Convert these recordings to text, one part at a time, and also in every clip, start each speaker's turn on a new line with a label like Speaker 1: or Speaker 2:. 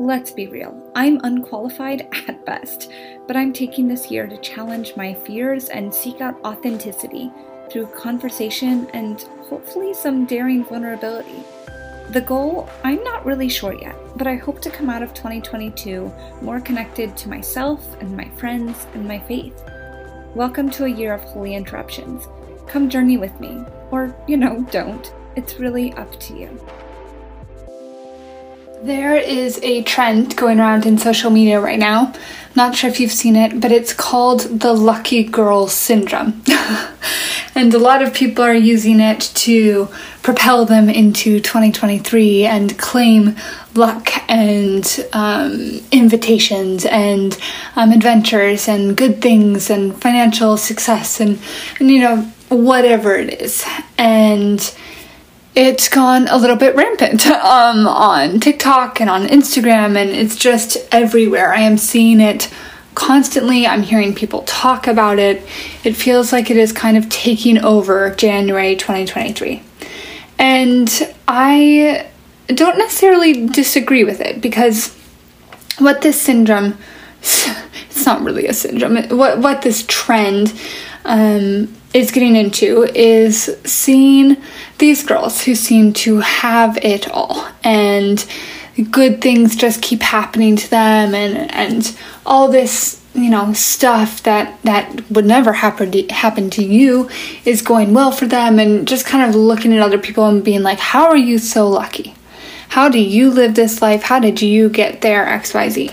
Speaker 1: let's be real, I'm unqualified at best, but I'm taking this year to challenge my fears and seek out authenticity through conversation and hopefully some daring vulnerability. The goal, I'm not really sure yet, but I hope to come out of 2022 more connected to myself and my friends and my faith. Welcome to a year of holy interruptions. Come journey with me, or, you know, don't. It's really up to you.
Speaker 2: There is a trend going around in social media right now. Not sure if you've seen it, but it's called the lucky girl syndrome. and a lot of people are using it to propel them into 2023 and claim luck and um, invitations and um, adventures and good things and financial success and, and you know whatever it is and it's gone a little bit rampant um, on TikTok and on Instagram, and it's just everywhere. I am seeing it constantly. I'm hearing people talk about it. It feels like it is kind of taking over January 2023. And I don't necessarily disagree with it because what this syndrome it's not really a syndrome what what this trend um, is getting into is seeing these girls who seem to have it all. And good things just keep happening to them and and all this you know stuff that that would never happen to, happen to you is going well for them and just kind of looking at other people and being like how are you so lucky? How do you live this life? How did you get there xyz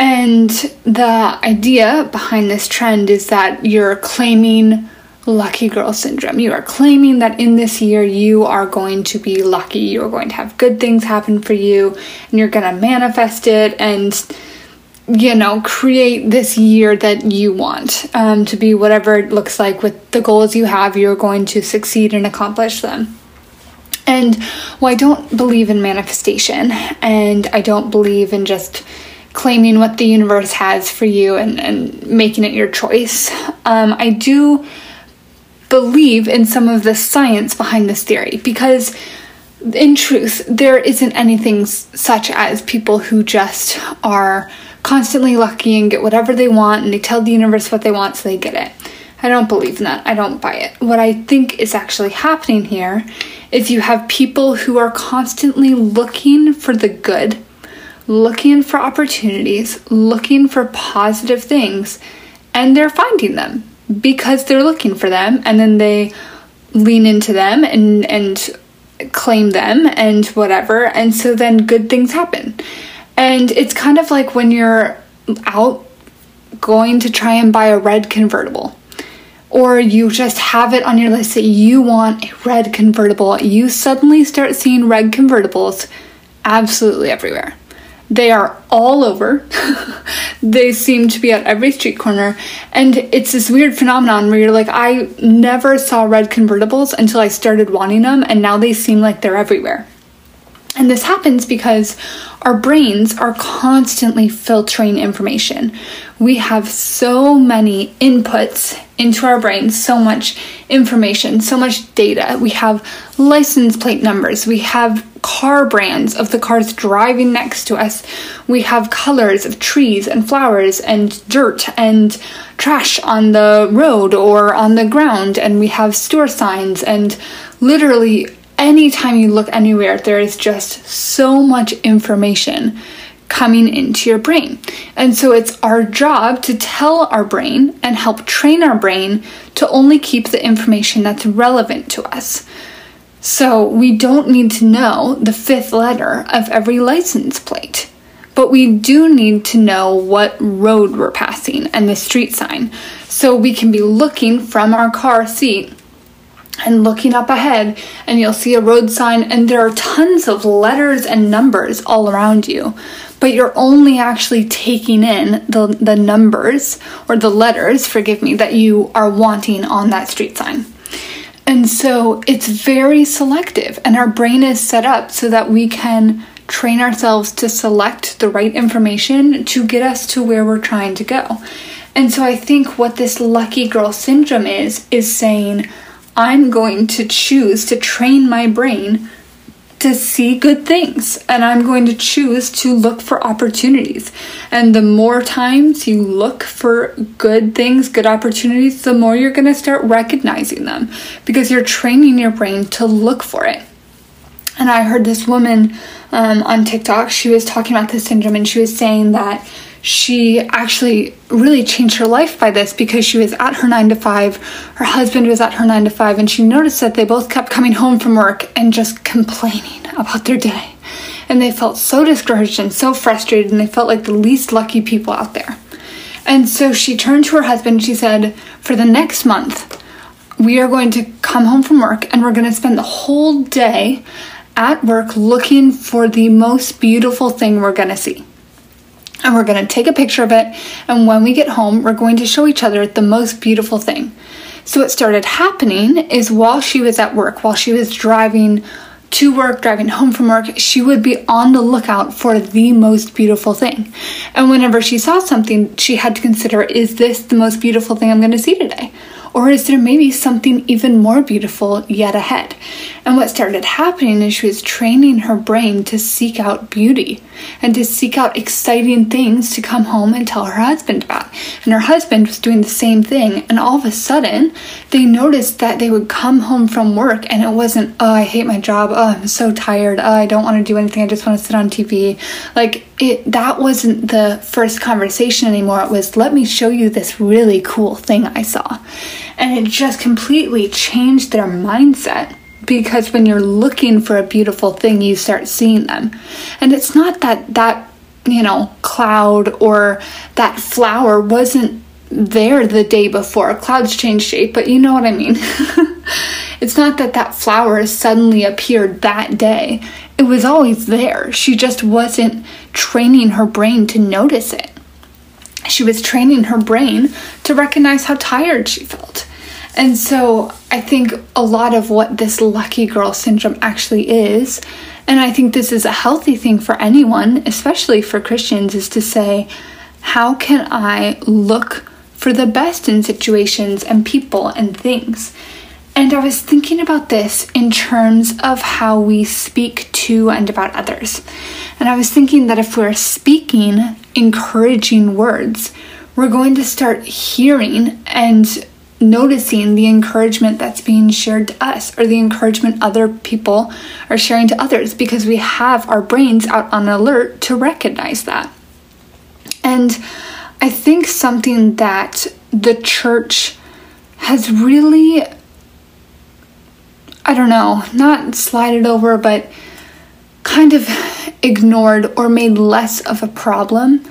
Speaker 2: and the idea behind this trend is that you're claiming lucky girl syndrome. You are claiming that in this year you are going to be lucky, you are going to have good things happen for you, and you're going to manifest it and, you know, create this year that you want um, to be whatever it looks like with the goals you have, you're going to succeed and accomplish them. And well, I don't believe in manifestation and I don't believe in just claiming what the universe has for you and, and making it your choice. Um, I do believe in some of the science behind this theory because, in truth, there isn't anything such as people who just are constantly lucky and get whatever they want and they tell the universe what they want so they get it. I don't believe in that. I don't buy it. What I think is actually happening here is you have people who are constantly looking for the good looking for opportunities, looking for positive things, and they're finding them because they're looking for them and then they lean into them and and claim them and whatever and so then good things happen. And it's kind of like when you're out going to try and buy a red convertible or you just have it on your list that you want a red convertible, you suddenly start seeing red convertibles absolutely everywhere. They are all over. they seem to be at every street corner. And it's this weird phenomenon where you're like, I never saw red convertibles until I started wanting them, and now they seem like they're everywhere. And this happens because our brains are constantly filtering information. We have so many inputs into our brains, so much information, so much data. We have license plate numbers, we have car brands of the cars driving next to us. We have colors of trees and flowers and dirt and trash on the road or on the ground, and we have store signs and literally anytime you look anywhere, there is just so much information coming into your brain. And so it's our job to tell our brain and help train our brain to only keep the information that's relevant to us. So we don't need to know the fifth letter of every license plate, but we do need to know what road we're passing and the street sign. So we can be looking from our car seat and looking up ahead, and you'll see a road sign, and there are tons of letters and numbers all around you. But you're only actually taking in the, the numbers or the letters, forgive me, that you are wanting on that street sign. And so it's very selective, and our brain is set up so that we can train ourselves to select the right information to get us to where we're trying to go. And so I think what this lucky girl syndrome is, is saying, I'm going to choose to train my brain to see good things and I'm going to choose to look for opportunities. And the more times you look for good things, good opportunities, the more you're going to start recognizing them because you're training your brain to look for it. And I heard this woman um, on TikTok, she was talking about this syndrome and she was saying that she actually really changed her life by this because she was at her nine to five, her husband was at her nine to five, and she noticed that they both kept coming home from work and just complaining about their day. And they felt so discouraged and so frustrated, and they felt like the least lucky people out there. And so she turned to her husband and she said, For the next month, we are going to come home from work and we're going to spend the whole day at work looking for the most beautiful thing we're going to see and we're going to take a picture of it. And when we get home, we're going to show each other the most beautiful thing. So, what started happening is while she was at work, while she was driving to work, driving home from work, she would be on the lookout for the most beautiful thing. And whenever she saw something, she had to consider is this the most beautiful thing I'm going to see today? Or is there maybe something even more beautiful yet ahead? And what started happening is she was training her brain to seek out beauty and to seek out exciting things to come home and tell her husband about. And her husband was doing the same thing. And all of a sudden, they noticed that they would come home from work and it wasn't, oh, I hate my job. Oh, I'm so tired. Oh, I don't want to do anything. I just want to sit on TV. Like, it that wasn't the first conversation anymore. It was, let me show you this really cool thing I saw. And it just completely changed their mindset because when you're looking for a beautiful thing, you start seeing them. And it's not that that, you know, cloud or that flower wasn't there the day before. Clouds change shape, but you know what I mean. it's not that that flower suddenly appeared that day. It was always there. She just wasn't training her brain to notice it. She was training her brain to recognize how tired she felt. And so I think a lot of what this lucky girl syndrome actually is, and I think this is a healthy thing for anyone, especially for Christians, is to say, how can I look for the best in situations and people and things? And I was thinking about this in terms of how we speak to and about others. And I was thinking that if we're speaking encouraging words, we're going to start hearing and noticing the encouragement that's being shared to us or the encouragement other people are sharing to others because we have our brains out on alert to recognize that. And I think something that the church has really I don't know, not slided over, but kind of ignored or made less of a problem,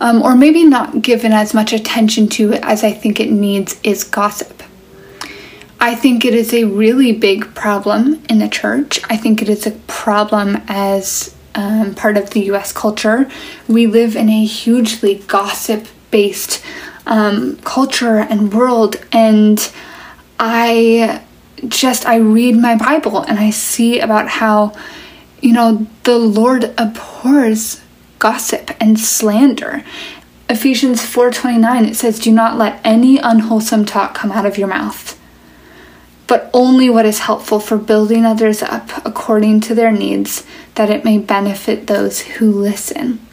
Speaker 2: um, or maybe not given as much attention to as I think it needs, is gossip. I think it is a really big problem in the church. I think it is a problem as um, part of the US culture. We live in a hugely gossip based um, culture and world, and I just I read my Bible and I see about how you know the Lord abhors gossip and slander. Ephesians 4:29 it says do not let any unwholesome talk come out of your mouth but only what is helpful for building others up according to their needs that it may benefit those who listen.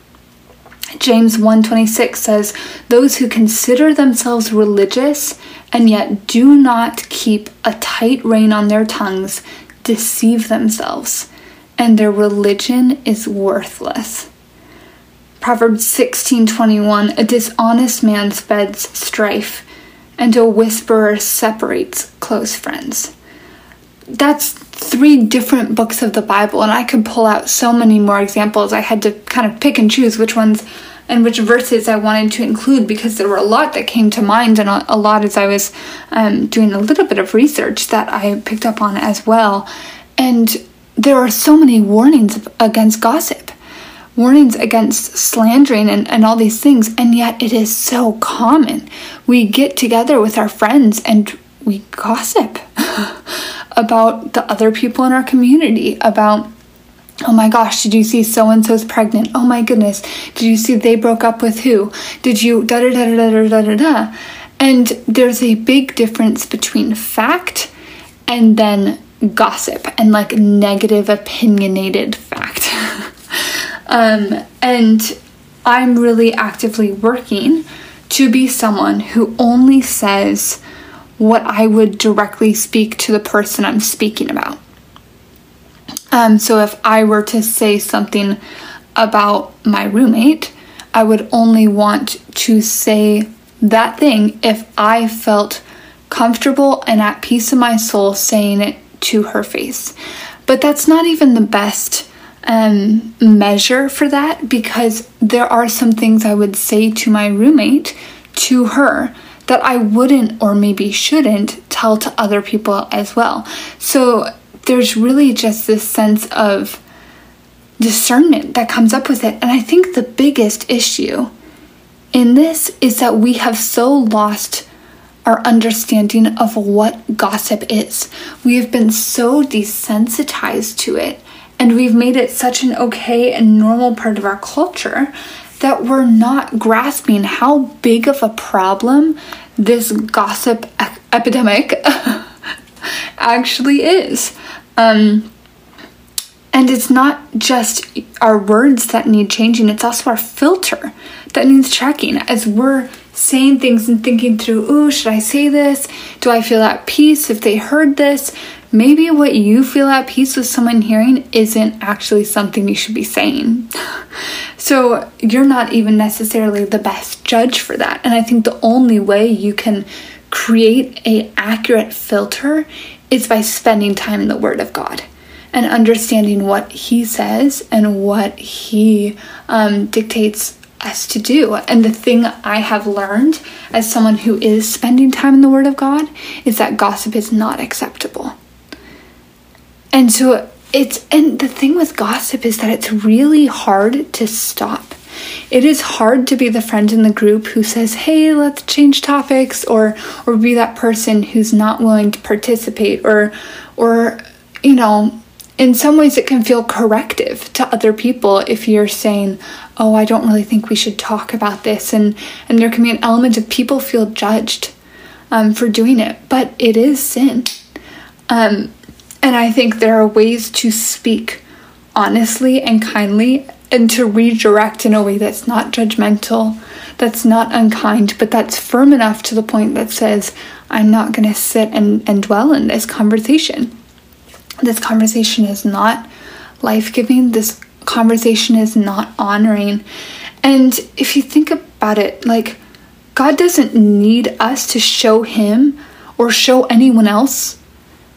Speaker 2: James 1:26 says, "Those who consider themselves religious and yet do not keep a tight rein on their tongues deceive themselves, and their religion is worthless." Proverbs 16:21, "A dishonest man spreads strife, and a whisperer separates close friends." That's three different books of the Bible, and I could pull out so many more examples. I had to kind of pick and choose which ones and which verses I wanted to include because there were a lot that came to mind and a, lot as I was um, doing a little bit of research that I picked up on as well. And there are so many warnings against gossip, warnings against slandering and, and all these things, and yet it is so common. We get together with our friends and we gossip about the other people in our community, about Oh my gosh, did you see so and so's pregnant? Oh my goodness, did you see they broke up with who? Did you da da da da da da da da? And there's a big difference between fact and then gossip and like negative opinionated fact. um, and I'm really actively working to be someone who only says what I would directly speak to the person I'm speaking about. Um, so if I were to say something about my roommate, I would only want to say that thing if I felt comfortable and at peace in my soul saying it to her face. But that's not even the best um, measure for that because there are some things I would say to my roommate, to her, that I wouldn't or maybe shouldn't tell to other people as well. So there's really just this sense of discernment that comes up with it. And I think the biggest issue in this is that we have so lost our understanding of what gossip is. We have been so desensitized to it and we've made it such an okay and normal part of our culture that we're not grasping how big of a problem this gossip e- epidemic actually is. Um, and it's not just our words that need changing, it's also our filter that needs checking as we're saying things and thinking through, ooh, should I say this? Do I feel at peace if they heard this? Maybe what you feel at peace with someone hearing isn't actually something you should be saying. so you're not even necessarily the best judge for that. And I think the only way you can create a accurate filter is by spending time in the word of God and understanding what he says and what he um, dictates us to do. And the thing I have learned as someone who is spending time in the Word of God is that gossip is not acceptable. And so it's, and the thing with gossip is that it's really hard to stop. It is hard to be the friend in the group who says, "Hey, let's change topics," or or be that person who's not willing to participate, or or you know, in some ways it can feel corrective to other people if you're saying, "Oh, I don't really think we should talk about this," and and there can be an element of people feel judged um, for doing it, but it is sin. Um, and I think there are ways to speak honestly and kindly and to redirect in a way that's not judgmental, that's not unkind, but that's firm enough to the point that says, I'm not going to sit and, and dwell in this conversation. This conversation is not life giving. This conversation is not honoring. And if you think about it, like, God doesn't need us to show Him or show anyone else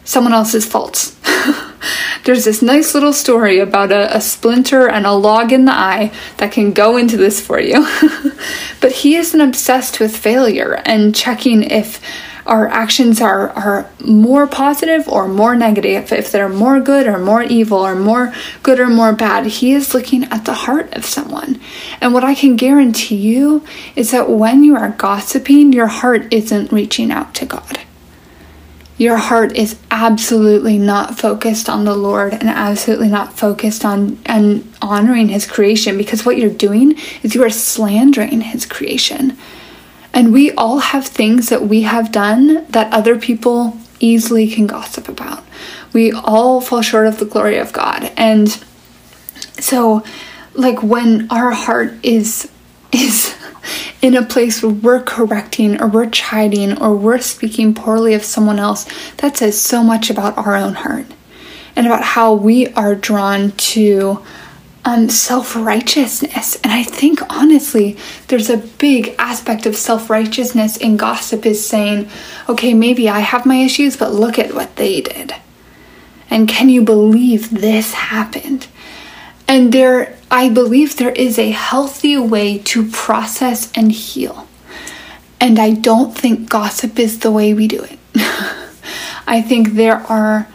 Speaker 2: someone else's faults. There's this nice little story about a, a, splinter and a log in the eye that can go into this for you. but he isn't obsessed with failure and checking if our actions are, are more positive or more negative, if they're more good or more evil or more good or more bad. He is looking at the heart of someone. And what I can guarantee you is that when you are gossiping, your heart isn't reaching out to God your heart is absolutely not focused on the Lord and absolutely not focused on and honoring his creation because what you're doing is you are slandering his creation. And we all have things that we have done that other people easily can gossip about. We all fall short of the glory of God. And so like when our heart is is in a place where we're correcting or we're chiding or we're speaking poorly of someone else, that says so much about our own heart and about how we are drawn to um, self righteousness. And I think honestly, there's a big aspect of self righteousness in gossip is saying, okay, maybe I have my issues, but look at what they did. And can you believe this happened? And there, I believe there is a healthy way to process and heal. And I don't think gossip is the way we do it. I think there are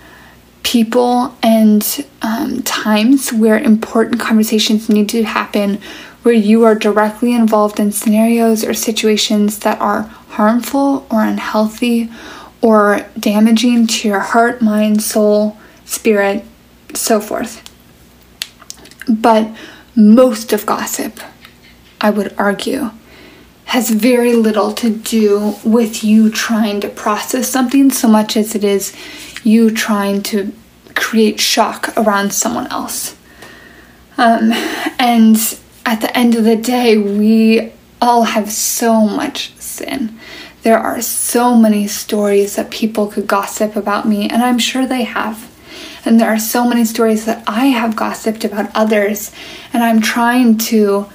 Speaker 2: people and um, times where important conversations need to happen where you are directly involved in scenarios or situations that are harmful or unhealthy or damaging to your heart, mind, soul, spirit, so forth. But most of gossip, I would argue, has very little to do with you trying to process something so much as it is you trying to create shock around someone else. Um, and at the end of the day, we all have so much sin. There are so many stories that people could gossip about me, and I'm sure they have. And there are so many stories that I have gossiped about others, and I'm trying to,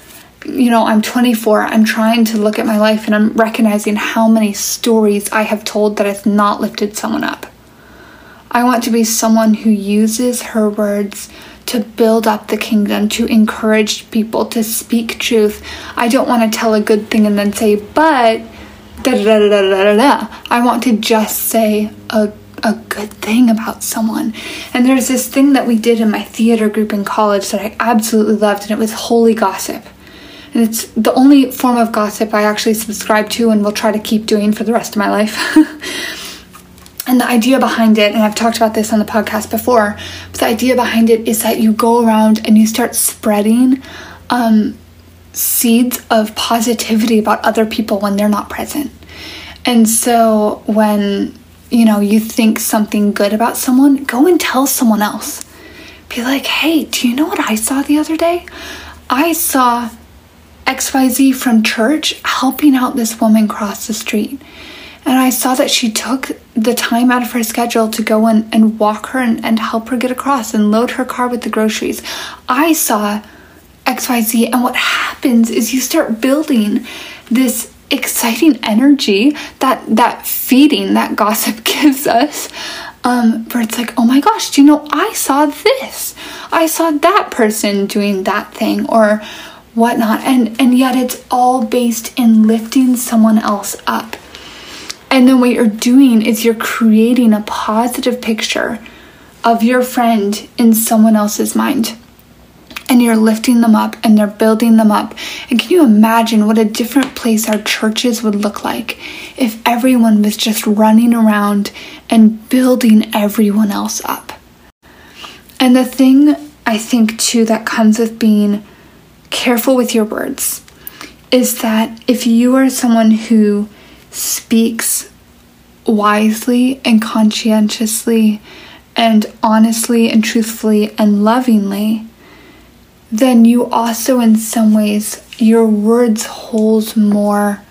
Speaker 2: you know, I'm 24, I'm trying to look at my life and I'm recognizing how many stories I have told that has not lifted someone up. I want to be someone who uses her words to build up the kingdom, to encourage people, to speak truth. I don't want to tell a good thing and then say, but da da da da da da. I want to just say a a good thing about someone. And there's this thing that we did in my theater group in college that I absolutely loved, and it was holy gossip. And it's the only form of gossip I actually subscribe to and will try to keep doing for the rest of my life. and the idea behind it, and I've talked about this on the podcast before, but the idea behind it is that you go around and you start spreading um, seeds of positivity about other people when they're not present. And so when you know you think something good about someone, go and tell someone else. Be like, "Hey, do you know what I saw the other day? I saw XYZ from church helping out this woman cross the street." And I saw that she took the time out of her schedule to go and, and walk her and, and help her get across and load her car with the groceries. I saw XYZ. And what happens is you start building this exciting energy that that feeding that gossip gives us um, where it's like, oh my gosh, do you know, I saw this. I saw that person doing that thing or whatnot. And, and yet it's all based in lifting someone else up. And then what you're doing is you're creating a positive picture of your friend in someone else's mind and you're lifting them up and they're building them up. And can you imagine what a different place our churches would look like if everyone was just running around and building everyone else up? And the thing I think too that comes with being careful with your words is that if you are someone who speaks wisely and conscientiously and honestly and truthfully and lovingly, then you also, in some ways, your words hold more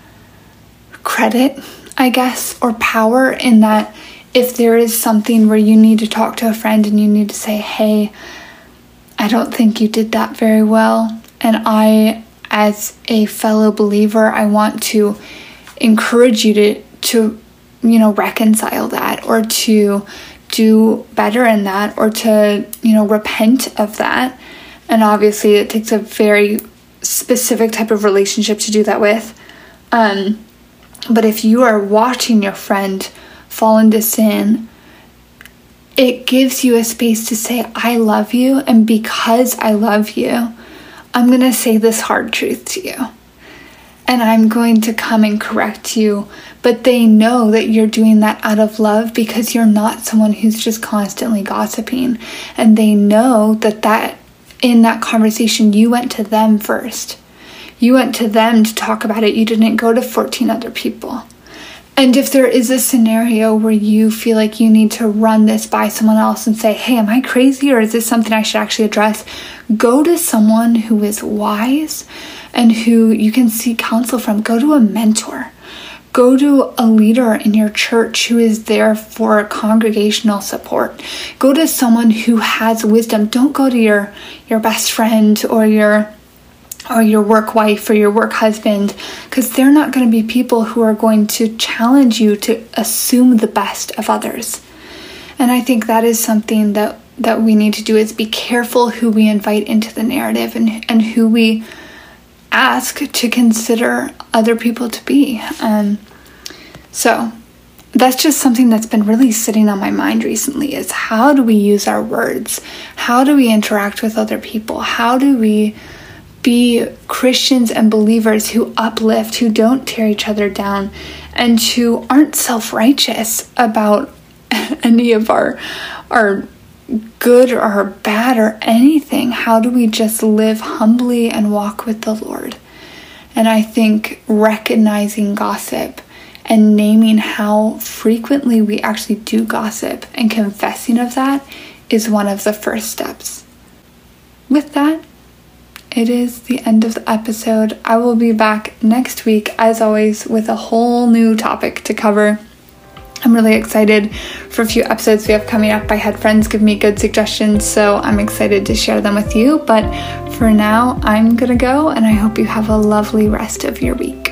Speaker 2: credit, I guess, or power in that if there is something where you need to talk to a friend and you need to say, hey, I don't think you did that very well. And I, as a fellow believer, I want to encourage you to, to you know, reconcile that or to do better in that or to, you know, repent of that and obviously it takes a very specific type of relationship to do that with. Um, but if you are watching your friend fall into sin, it gives you a space to say, I love you, and because I love you, I'm going to say this hard truth to you. And I'm going to come and correct you. But they know that you're doing that out of love because you're not someone who's just constantly gossiping. And they know that that in that conversation, you went to them first. You went to them to talk about it. You didn't go to 14 other people. And if there is a scenario where you feel like you need to run this by someone else and say, hey, am I crazy or is this something I should actually address? Go to someone who is wise and who you can seek counsel from. Go to a mentor. Go to a leader in your church who is there for congregational support. Go to someone who has wisdom. Don't go to your, your best friend or your or your work wife or your work husband because they're not going to be people who are going to challenge you to assume the best of others. And I think that is something that that we need to do is be careful who we invite into the narrative and and who we ask to consider other people to be. Um, so that's just something that's been really sitting on my mind recently is how do we use our words? How do we interact with other people? How do we be Christians and believers who uplift, who don't tear each other down, and who aren't self-righteous about any of our our good or bad or anything? How do we just live humbly and walk with the Lord? And I think recognizing gossip and naming how frequently we actually do gossip and confessing of that is one of the first steps. With that, it is the end of the episode. I will be back next week, as always, with a whole new topic to cover. I'm really excited for a few episodes we have coming up. I had friends give me good suggestions, so I'm excited to share them with you. But for now, I'm gonna go, and I hope you have a lovely rest of your week.